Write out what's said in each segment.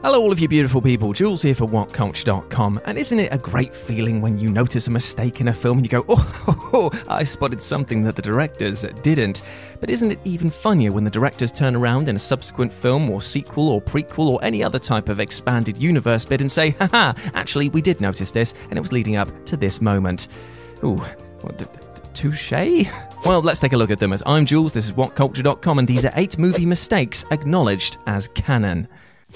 Hello, all of you beautiful people. Jules here for WhatCulture.com. And isn't it a great feeling when you notice a mistake in a film and you go, oh, oh, oh, I spotted something that the directors didn't? But isn't it even funnier when the directors turn around in a subsequent film or sequel or prequel or any other type of expanded universe bit and say, haha, actually, we did notice this and it was leading up to this moment? Ooh, what, d- d- touche? Well, let's take a look at them as I'm Jules, this is WhatCulture.com, and these are eight movie mistakes acknowledged as canon.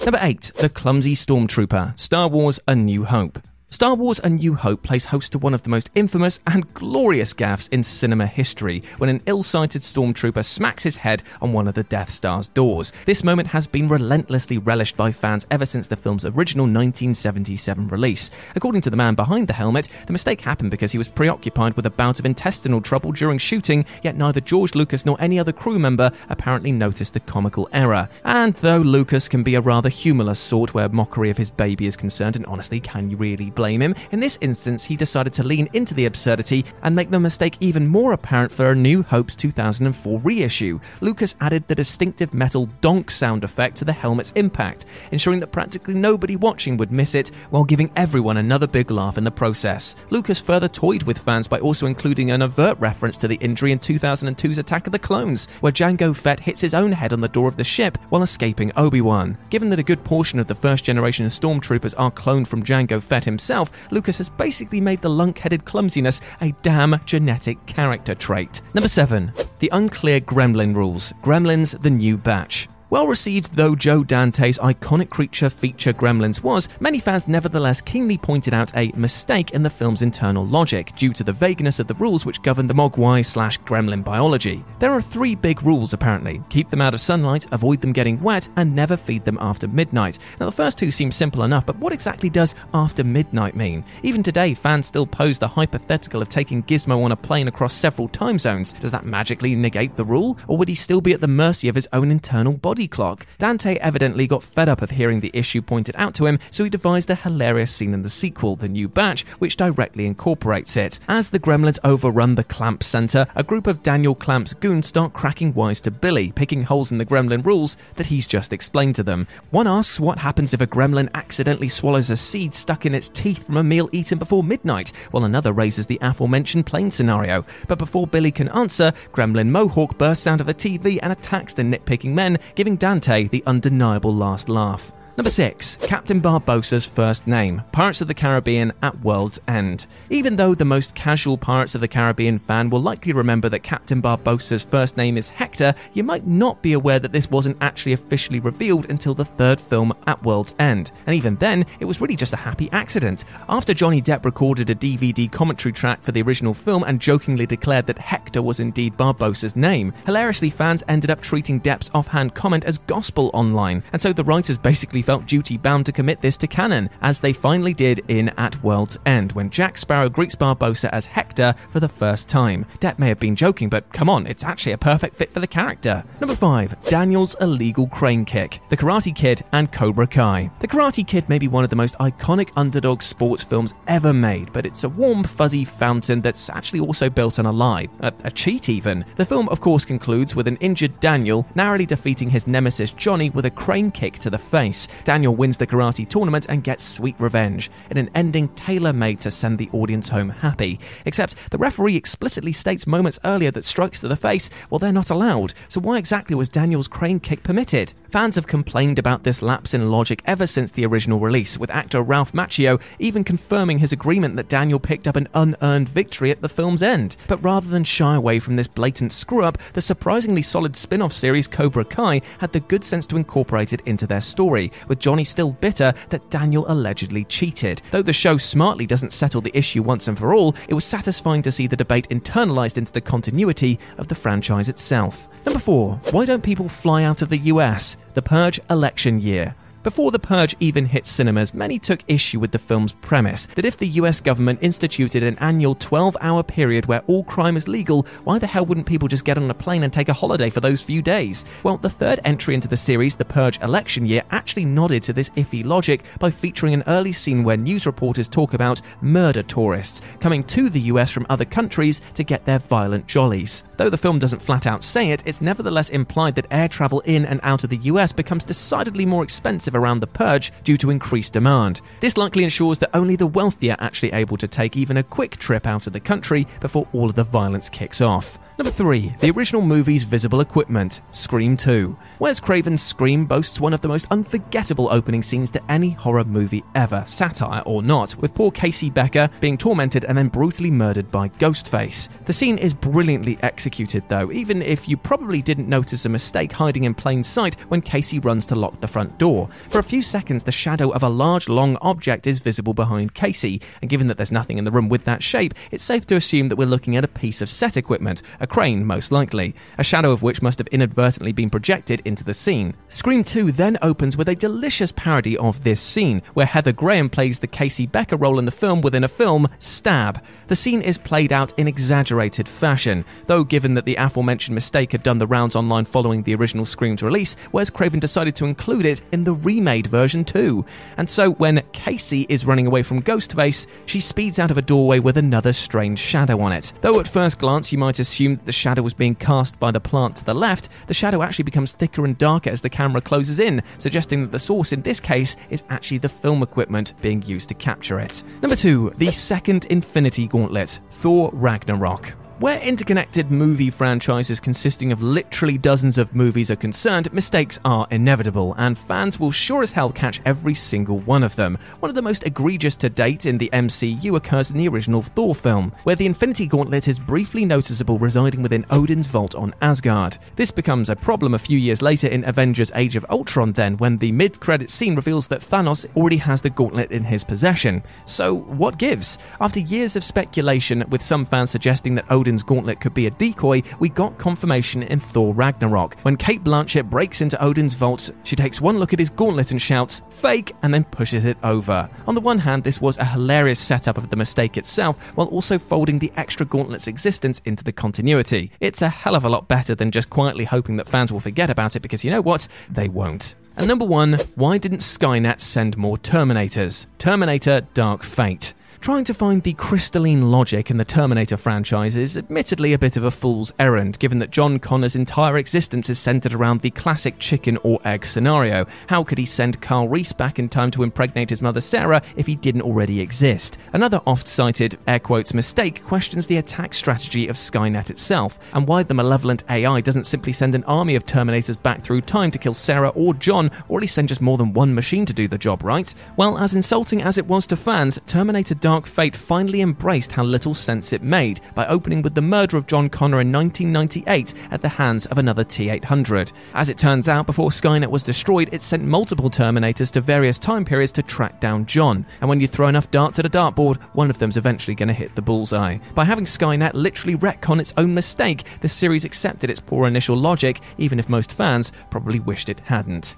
Number 8. The Clumsy Stormtrooper Star Wars A New Hope. Star Wars A New Hope plays host to one of the most infamous and glorious gaffes in cinema history when an ill sighted stormtrooper smacks his head on one of the Death Star's doors. This moment has been relentlessly relished by fans ever since the film's original 1977 release. According to the man behind the helmet, the mistake happened because he was preoccupied with a bout of intestinal trouble during shooting, yet neither George Lucas nor any other crew member apparently noticed the comical error. And though Lucas can be a rather humorless sort where mockery of his baby is concerned, and honestly, can you really blame him. In this instance, he decided to lean into the absurdity and make the mistake even more apparent for A New Hope's 2004 reissue. Lucas added the distinctive metal donk sound effect to the helmet's impact, ensuring that practically nobody watching would miss it while giving everyone another big laugh in the process. Lucas further toyed with fans by also including an overt reference to the injury in 2002's Attack of the Clones, where Jango Fett hits his own head on the door of the ship while escaping Obi-Wan. Given that a good portion of the first generation stormtroopers are cloned from Jango Fett himself, Lucas has basically made the lunk headed clumsiness a damn genetic character trait. Number 7. The unclear Gremlin rules. Gremlins, the new batch. Well received though Joe Dante's iconic creature feature Gremlins was, many fans nevertheless keenly pointed out a mistake in the film's internal logic due to the vagueness of the rules which govern the Mogwai slash Gremlin biology. There are three big rules apparently keep them out of sunlight, avoid them getting wet, and never feed them after midnight. Now, the first two seem simple enough, but what exactly does after midnight mean? Even today, fans still pose the hypothetical of taking Gizmo on a plane across several time zones. Does that magically negate the rule? Or would he still be at the mercy of his own internal body clock? Dante evidently got fed up of hearing the issue pointed out to him, so he devised a hilarious scene in the sequel, The New Batch, which directly incorporates it. As the gremlins overrun the Clamp Center, a group of Daniel Clamp's goons start cracking wise to Billy, picking holes in the gremlin rules that he's just explained to them. One asks what happens if a gremlin accidentally swallows a seed stuck in its teeth from a meal eaten before midnight, while another raises the aforementioned plane scenario. But before Billy can answer, Gremlin Mohawk bursts out of a TV and attacks the nitpicking men, giving Dante the undeniable last laugh. Number 6. Captain Barbossa's first name Pirates of the Caribbean at World's End. Even though the most casual Pirates of the Caribbean fan will likely remember that Captain Barbossa's first name is Hector, you might not be aware that this wasn't actually officially revealed until the third film At World's End. And even then, it was really just a happy accident. After Johnny Depp recorded a DVD commentary track for the original film and jokingly declared that Hector was indeed Barbossa's name, hilariously fans ended up treating Depp's offhand comment as gospel online, and so the writers basically felt duty bound to commit this to canon, as they finally did in At World's End, when Jack Sparrow greets Barbossa as Hector for the first time. Depp may have been joking, but come on, it's actually a perfect fit for the character. Number 5. Daniel's illegal crane kick, The Karate Kid, and Cobra Kai. The Karate Kid may be one of the most iconic underdog sports films ever made, but it's a warm, fuzzy fountain that's actually also built on a lie, a, a cheat even. The film, of course, concludes with an injured Daniel narrowly defeating his nemesis Johnny with a crane kick to the face. Daniel wins the karate tournament and gets sweet revenge, in an ending tailor made to send the audience home happy. Except the referee explicitly states moments earlier that strikes to the face, well, they're not allowed. So why exactly was Daniel's crane kick permitted? Fans have complained about this lapse in logic ever since the original release, with actor Ralph Macchio even confirming his agreement that Daniel picked up an unearned victory at the film's end. But rather than shy away from this blatant screw up, the surprisingly solid spin off series Cobra Kai had the good sense to incorporate it into their story, with Johnny still bitter that Daniel allegedly cheated. Though the show smartly doesn't settle the issue once and for all, it was satisfying to see the debate internalized into the continuity of the franchise itself. Number 4. Why don't people fly out of the US? The Purge election year. Before The Purge even hit cinemas, many took issue with the film's premise that if the US government instituted an annual 12 hour period where all crime is legal, why the hell wouldn't people just get on a plane and take a holiday for those few days? Well, the third entry into the series, The Purge Election Year, actually nodded to this iffy logic by featuring an early scene where news reporters talk about murder tourists coming to the US from other countries to get their violent jollies. Though the film doesn't flat out say it, it's nevertheless implied that air travel in and out of the US becomes decidedly more expensive around the purge due to increased demand. This likely ensures that only the wealthy are actually able to take even a quick trip out of the country before all of the violence kicks off. Number 3. The original movie's visible equipment, Scream 2. Wes Craven's Scream boasts one of the most unforgettable opening scenes to any horror movie ever, satire or not, with poor Casey Becker being tormented and then brutally murdered by Ghostface. The scene is brilliantly executed though, even if you probably didn't notice a mistake hiding in plain sight when Casey runs to lock the front door. For a few seconds, the shadow of a large, long object is visible behind Casey, and given that there's nothing in the room with that shape, it's safe to assume that we're looking at a piece of set equipment, a crane most likely, a shadow of which must have inadvertently been projected into the scene. Scream 2 then opens with a delicious parody of this scene, where Heather Graham plays the Casey Becker role in the film within a film, Stab. The scene is played out in exaggerated fashion, though given that the aforementioned mistake had done the rounds online following the original Scream's release, Wes Craven decided to include it in the remade version too. And so when Casey is running away from Ghostface, she speeds out of a doorway with another strange shadow on it. Though at first glance you might assume that the shadow was being cast by the plant to the left, the shadow actually becomes thicker and darker as the camera closes in, suggesting that the source in this case is actually the film equipment being used to capture it. Number 2. The second Infinity Gauntlet, Thor Ragnarok. Where interconnected movie franchises consisting of literally dozens of movies are concerned, mistakes are inevitable, and fans will sure as hell catch every single one of them. One of the most egregious to date in the MCU occurs in the original Thor film, where the Infinity Gauntlet is briefly noticeable residing within Odin's vault on Asgard. This becomes a problem a few years later in Avengers Age of Ultron, then, when the mid credit scene reveals that Thanos already has the gauntlet in his possession. So, what gives? After years of speculation, with some fans suggesting that Odin's gauntlet could be a decoy, we got confirmation in Thor Ragnarok. When Cate Blanchett breaks into Odin's vault, she takes one look at his gauntlet and shouts, fake, and then pushes it over. On the one hand, this was a hilarious setup of the mistake itself, while also folding the extra gauntlet's existence into the continuity. It's a hell of a lot better than just quietly hoping that fans will forget about it because you know what? They won't. And number one, why didn't Skynet send more Terminators? Terminator Dark Fate. Trying to find the crystalline logic in the Terminator franchise is admittedly a bit of a fool's errand, given that John Connor's entire existence is centered around the classic chicken or egg scenario. How could he send Carl Reese back in time to impregnate his mother Sarah if he didn't already exist? Another oft cited, air quotes, mistake questions the attack strategy of Skynet itself, and why the malevolent AI doesn't simply send an army of Terminators back through time to kill Sarah or John, or at least send just more than one machine to do the job, right? Well, as insulting as it was to fans, Terminator Dark Dark Fate finally embraced how little sense it made by opening with the murder of John Connor in 1998 at the hands of another T 800. As it turns out, before Skynet was destroyed, it sent multiple Terminators to various time periods to track down John. And when you throw enough darts at a dartboard, one of them's eventually going to hit the bullseye. By having Skynet literally retcon its own mistake, the series accepted its poor initial logic, even if most fans probably wished it hadn't.